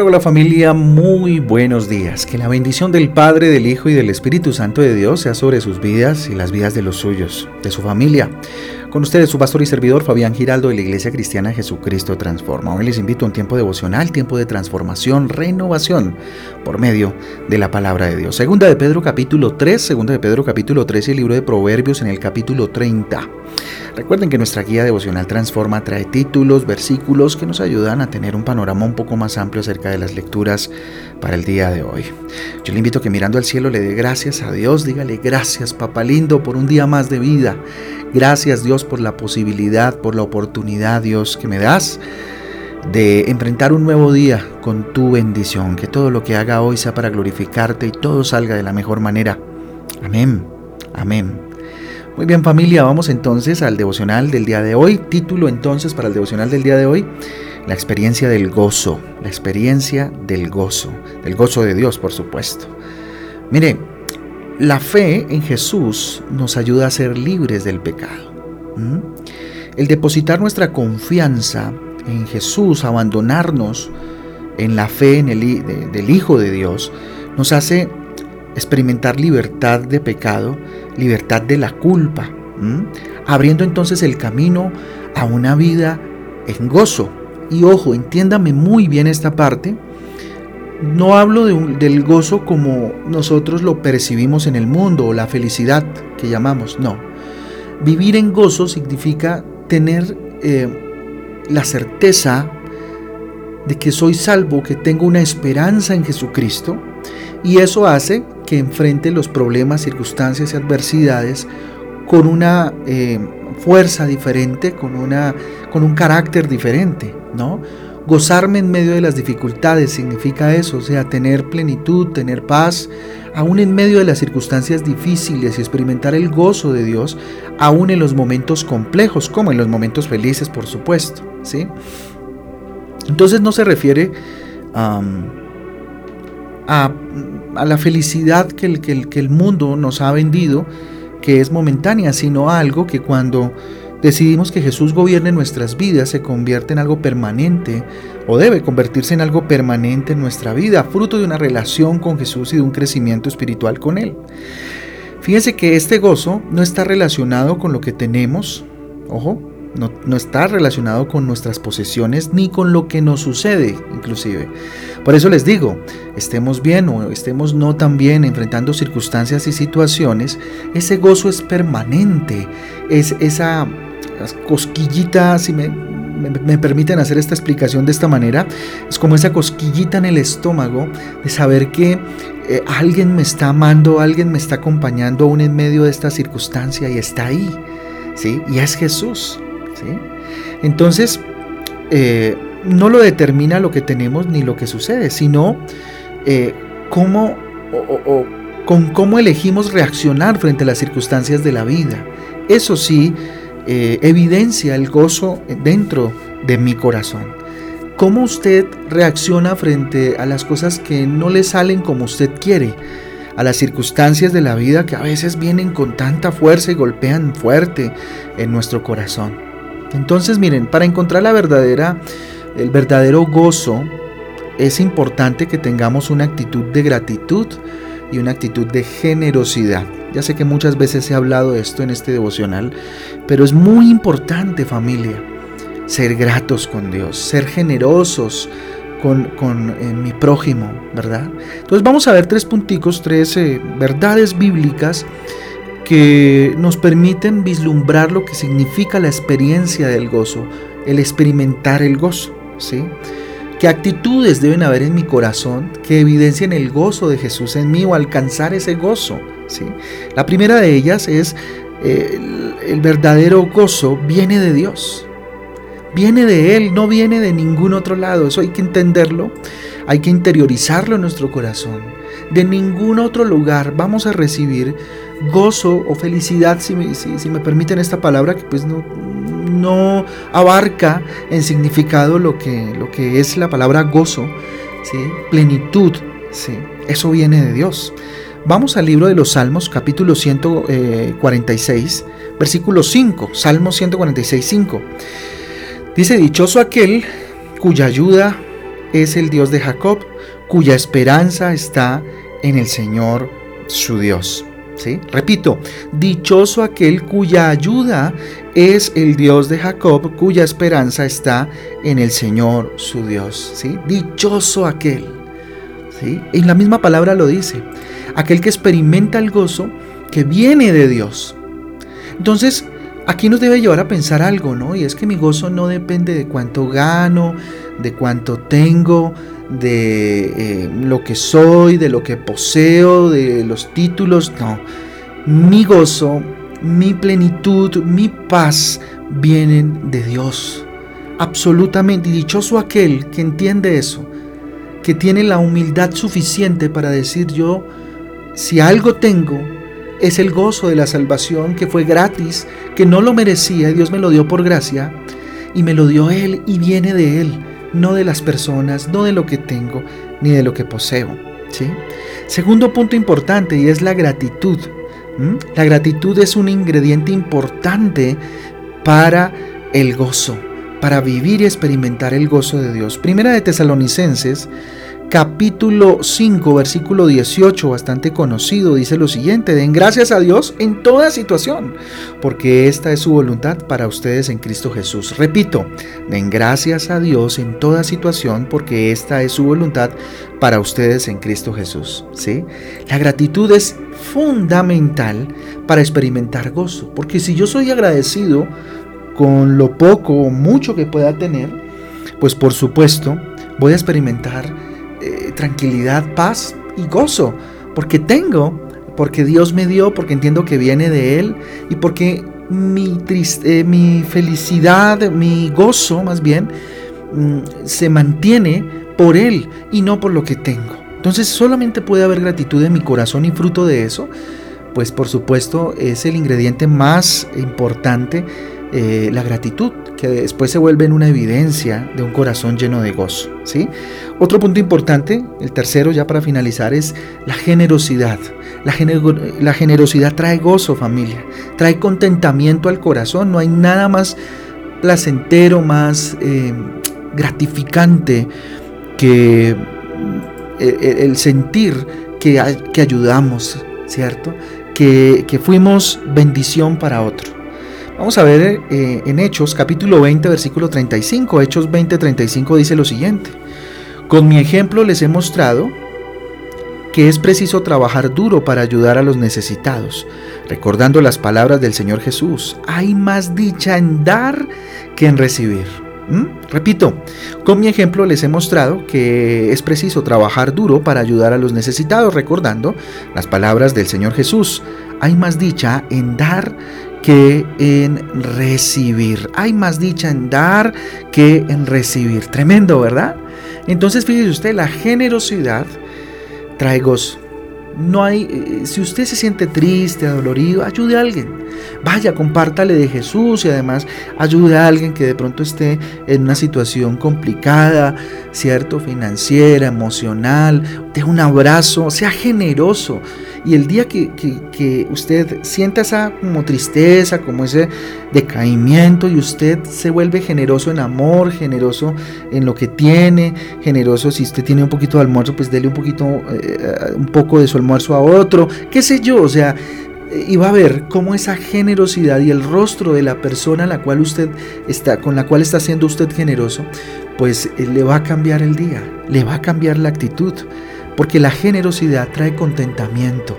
Hola, hola familia, muy buenos días. Que la bendición del Padre, del Hijo y del Espíritu Santo de Dios sea sobre sus vidas y las vidas de los suyos, de su familia. Con ustedes su pastor y servidor Fabián Giraldo de la Iglesia Cristiana Jesucristo Transforma. Hoy les invito a un tiempo devocional, tiempo de transformación, renovación por medio de la palabra de Dios. Segunda de Pedro capítulo 3, segunda de Pedro capítulo 3 y el libro de Proverbios en el capítulo 30. Recuerden que nuestra guía devocional Transforma trae títulos, versículos que nos ayudan a tener un panorama un poco más amplio acerca de las lecturas para el día de hoy. Yo le invito a que mirando al cielo le dé gracias a Dios, dígale gracias papá lindo por un día más de vida. Gracias Dios por la posibilidad, por la oportunidad Dios que me das de enfrentar un nuevo día con tu bendición. Que todo lo que haga hoy sea para glorificarte y todo salga de la mejor manera. Amén. Amén. Muy bien familia, vamos entonces al devocional del día de hoy. Título entonces para el devocional del día de hoy, la experiencia del gozo, la experiencia del gozo, del gozo de Dios por supuesto. Mire, la fe en Jesús nos ayuda a ser libres del pecado. El depositar nuestra confianza en Jesús, abandonarnos en la fe en el, del Hijo de Dios, nos hace experimentar libertad de pecado, libertad de la culpa, abriendo entonces el camino a una vida en gozo. Y ojo, entiéndame muy bien esta parte. No hablo del gozo como nosotros lo percibimos en el mundo o la felicidad que llamamos, no. Vivir en gozo significa tener eh, la certeza de que soy salvo, que tengo una esperanza en Jesucristo, y eso hace que enfrente los problemas, circunstancias y adversidades con una eh, fuerza diferente, con, una, con un carácter diferente, ¿no? Gozarme en medio de las dificultades significa eso, o sea, tener plenitud, tener paz, aún en medio de las circunstancias difíciles y experimentar el gozo de Dios, aún en los momentos complejos, como en los momentos felices, por supuesto, ¿sí? Entonces no se refiere a a la felicidad que el, que, el, que el mundo nos ha vendido, que es momentánea, sino algo que cuando decidimos que Jesús gobierne nuestras vidas se convierte en algo permanente o debe convertirse en algo permanente en nuestra vida, fruto de una relación con Jesús y de un crecimiento espiritual con Él. Fíjense que este gozo no está relacionado con lo que tenemos, ojo, no, está relacionado con nuestras posesiones ni con lo que nos sucede, inclusive. Por eso les digo, estemos bien o estemos no tan bien enfrentando circunstancias y situaciones, ese gozo es permanente, es esa cosquillita, si me, permiten hacer esta explicación de esta manera, es como esa cosquillita en el estómago de saber que eh, alguien me está amando, alguien me está acompañando aún en medio de esta circunstancia y está ahí, ¿sí? Y es Jesús. Entonces, eh, no lo determina lo que tenemos ni lo que sucede, sino eh, cómo o, con cómo elegimos reaccionar frente a las circunstancias de la vida. Eso sí, eh, evidencia el gozo dentro de mi corazón. ¿Cómo usted reacciona frente a las cosas que no le salen como usted quiere? a las circunstancias de la vida que a veces vienen con tanta fuerza y golpean fuerte en nuestro corazón. Entonces, miren, para encontrar la verdadera, el verdadero gozo, es importante que tengamos una actitud de gratitud y una actitud de generosidad. Ya sé que muchas veces he hablado de esto en este devocional, pero es muy importante familia, ser gratos con Dios, ser generosos con, eh, mi prójimo, ¿verdad? Entonces vamos a ver tres punticos, tres eh, verdades bíblicas que nos permiten vislumbrar lo que significa la experiencia del gozo, el experimentar el gozo, ¿sí? ¿Qué actitudes deben haber en mi corazón que evidencien el gozo de Jesús en mí o alcanzar ese gozo? ¿sí? La primera de ellas es eh, el verdadero gozo viene de Dios. Viene de Él, no viene de ningún otro lado. Eso hay que entenderlo, hay que interiorizarlo en nuestro corazón. De ningún otro lugar vamos a recibir gozo o felicidad, si me, si, me permiten esta palabra, que pues no, no abarca en significado lo que, lo que es la palabra gozo, ¿sí? plenitud, ¿sí? eso viene de Dios. Vamos al libro de los Salmos, capítulo 146, versículo 5, Salmo 146, 5. Dice, dichoso aquel cuya ayuda es el Dios de Jacob, cuya esperanza está en el Señor su Dios. Repito, dichoso aquel cuya ayuda es el Dios de Jacob, cuya esperanza está en el Señor su Dios. ¿sí? Dichoso aquel. ¿sí? En la misma palabra lo dice, aquel que experimenta el gozo que viene de Dios. Entonces, aquí nos debe llevar a pensar algo, ¿no? Y es que mi gozo no depende de cuánto gano, de cuánto tengo, de eh, lo que soy, de lo que poseo, de los títulos, no. Mi gozo, mi plenitud, mi paz vienen de Dios. Absolutamente dichoso aquel que entiende eso, que tiene la humildad suficiente para decir yo, si algo tengo, es el gozo de la salvación que fue gratis, que no lo merecía, Dios me lo dio por gracia, y me lo dio Él y viene de Él, no de las personas, no de lo que tengo, ni de lo que poseo. ¿sí? Segundo punto importante y es la gratitud. La gratitud es un ingrediente importante para el gozo, para vivir y experimentar el gozo de Dios. Primera de Tesalonicenses capítulo 5, versículo 18, bastante conocido, dice lo siguiente, den gracias a Dios en toda situación, porque esta es su voluntad para ustedes en Cristo Jesús. Repito, den gracias a Dios en toda situación, porque esta es su voluntad para ustedes en Cristo Jesús. ¿sí? La gratitud es fundamental para experimentar gozo, porque si yo soy agradecido con lo poco o mucho que pueda tener, pues por supuesto voy a experimentar tranquilidad, paz y gozo, porque tengo, porque Dios me dio, porque entiendo que viene de Él y porque mi, triste, eh, mi felicidad, mi gozo más bien, mm, se mantiene por Él y no por lo que tengo. Entonces solamente puede haber gratitud en mi corazón y fruto de eso, pues por supuesto es el ingrediente más importante, eh, la gratitud que después se vuelve en una evidencia de un corazón lleno de gozo. ¿sí? Otro punto importante, el tercero ya para finalizar, es la generosidad. La, la generosidad trae gozo familia, trae contentamiento al corazón, no hay nada más placentero, más eh, gratificante que eh, el sentir que, que ayudamos, ¿cierto? Que, que fuimos bendición para otro. Vamos a ver eh, en Hechos capítulo 20 versículo 35. Hechos 20 35 dice lo siguiente. Con mi ejemplo les he mostrado que es preciso trabajar duro para ayudar a los necesitados, recordando las palabras del Señor Jesús. Hay más dicha en dar que en recibir. ¿Mm? Repito, con mi ejemplo les he mostrado que es preciso trabajar duro para ayudar a los necesitados, recordando las palabras del Señor Jesús. Hay más dicha en dar que en recibir. Hay más dicha en dar que en recibir. Tremendo, ¿verdad? Entonces fíjese usted, la generosidad trae gozo. No hay, eh, si usted se siente triste, adolorido, ayude a alguien. Vaya, compártale de Jesús y además ayude a alguien que de pronto esté en una situación complicada, cierto, financiera, emocional. De un abrazo, sea generoso. Y el día que, que, usted sienta esa como tristeza, como ese decaimiento y usted se vuelve generoso en amor, generoso en lo que tiene, generoso si usted tiene un poquito de almuerzo, pues dele un poquito, eh, un poco de su almuerzo a otro, qué sé yo, o sea, y va a ver cómo esa generosidad y el rostro de la persona la cual usted está, con la cual está siendo usted generoso, pues eh, le va a cambiar el día, le va a cambiar la actitud, porque la generosidad trae contentamiento,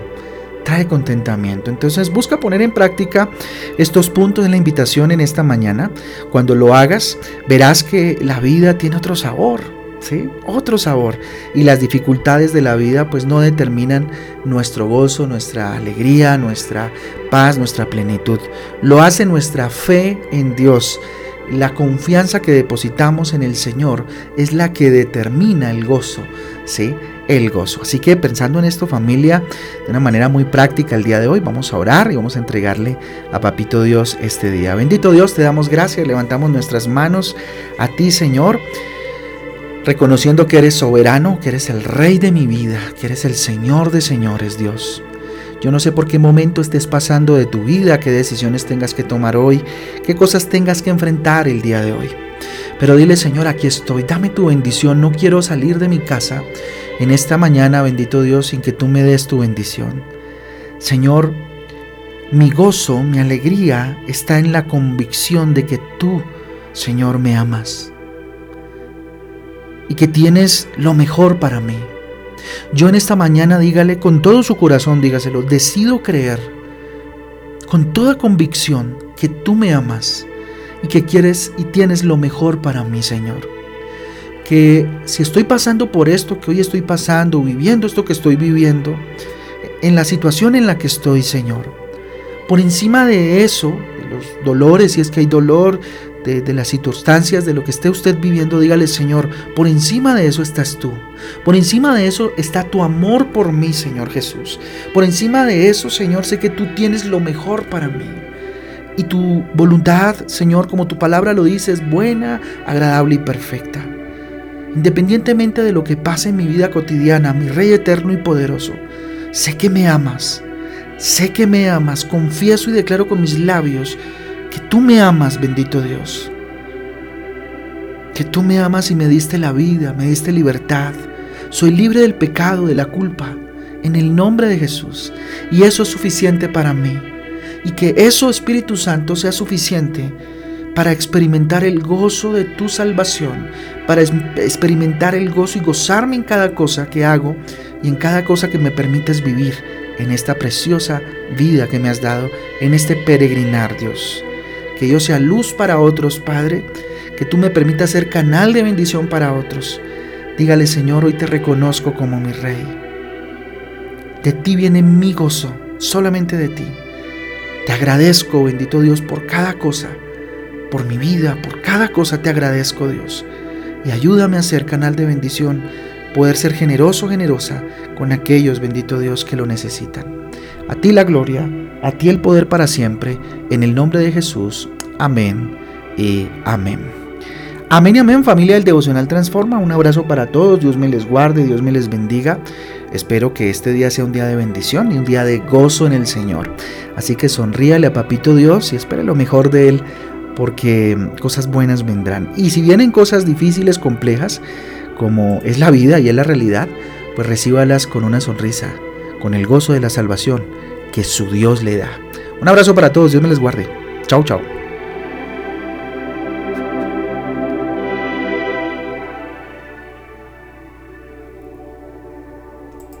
trae contentamiento. Entonces busca poner en práctica estos puntos de la invitación en esta mañana. Cuando lo hagas, verás que la vida tiene otro sabor otro sabor. Y las dificultades de la vida pues no determinan nuestro gozo, nuestra alegría, nuestra paz, nuestra plenitud. Lo hace nuestra fe en Dios. La confianza que depositamos en el Señor es la que determina el gozo, ¿sí? El gozo. Así que pensando en esto familia, de una manera muy práctica el día de hoy, vamos a orar y vamos a entregarle a Papito Dios este día. Bendito Dios, te damos gracias, levantamos nuestras manos a ti Señor reconociendo que eres soberano, que eres el rey de mi vida, que eres el Señor de señores, Dios. Yo no sé por qué momento estés pasando de tu vida, qué decisiones tengas que tomar hoy, qué cosas tengas que enfrentar el día de hoy. Pero dile, Señor, aquí estoy, dame tu bendición, no quiero salir de mi casa en esta mañana, bendito Dios, sin que tú me des tu bendición. Señor, mi gozo, mi alegría está en la convicción de que tú, Señor, me amas y que tienes lo mejor para mí. Yo en esta mañana dígale con todo su corazón, dígaselo, decido creer con toda convicción que tú me amas y que quieres y tienes lo mejor para mí, Señor. Que si estoy pasando por esto que hoy estoy pasando, viviendo esto que estoy viviendo, en la situación en la que estoy, Señor, por encima de eso, de los dolores, si es que hay dolor, de, las circunstancias, de lo que esté usted viviendo, dígale, Señor, por encima de eso estás tú. Por encima de eso está tu amor por mí, Señor Jesús. Por encima de eso, Señor, sé que tú tienes lo mejor para mí. Y tu voluntad, Señor, como tu palabra lo dice, es buena, agradable y perfecta. Independientemente de lo que pase en mi vida cotidiana, mi Rey eterno y poderoso, sé que me amas Sé que me amas, confieso y declaro con mis labios que tú me amas, bendito Dios. Que tú me amas y me diste la vida, me diste libertad. Soy libre del pecado, de la culpa, en el nombre de Jesús. Y eso es suficiente para mí. Y que eso, Espíritu Santo, sea suficiente para experimentar el gozo de tu salvación, para experimentar el gozo y gozarme en cada cosa que hago y en cada cosa que me permites vivir en esta preciosa vida que me has dado, en este peregrinar, Dios. Que yo sea luz para otros, Padre, que tú me permitas ser canal de bendición para otros. Dígale, Señor, hoy te reconozco como mi Rey. De ti viene mi gozo, solamente de ti. Te agradezco, bendito Dios, por cada cosa, por mi vida, por cada cosa te agradezco, Dios. Y ayúdame a ser canal de bendición poder ser generoso, generosa con aquellos, bendito Dios, que lo necesitan. A ti la gloria, a ti el poder para siempre, en el nombre de Jesús. Amén y amén. Amén y amén familia del Devocional Transforma. Un abrazo para todos. Dios me les guarde, Dios me les bendiga. Espero que este día sea un día de bendición y un día de gozo en el Señor. Así que sonríale a Papito Dios y espere lo mejor de Él porque cosas buenas vendrán. Y si vienen cosas difíciles, complejas, como es la vida y es la realidad, pues recíbalas con una sonrisa, con el gozo de la salvación que su Dios le da. Un abrazo para todos, Dios me les guarde. Chao, chao.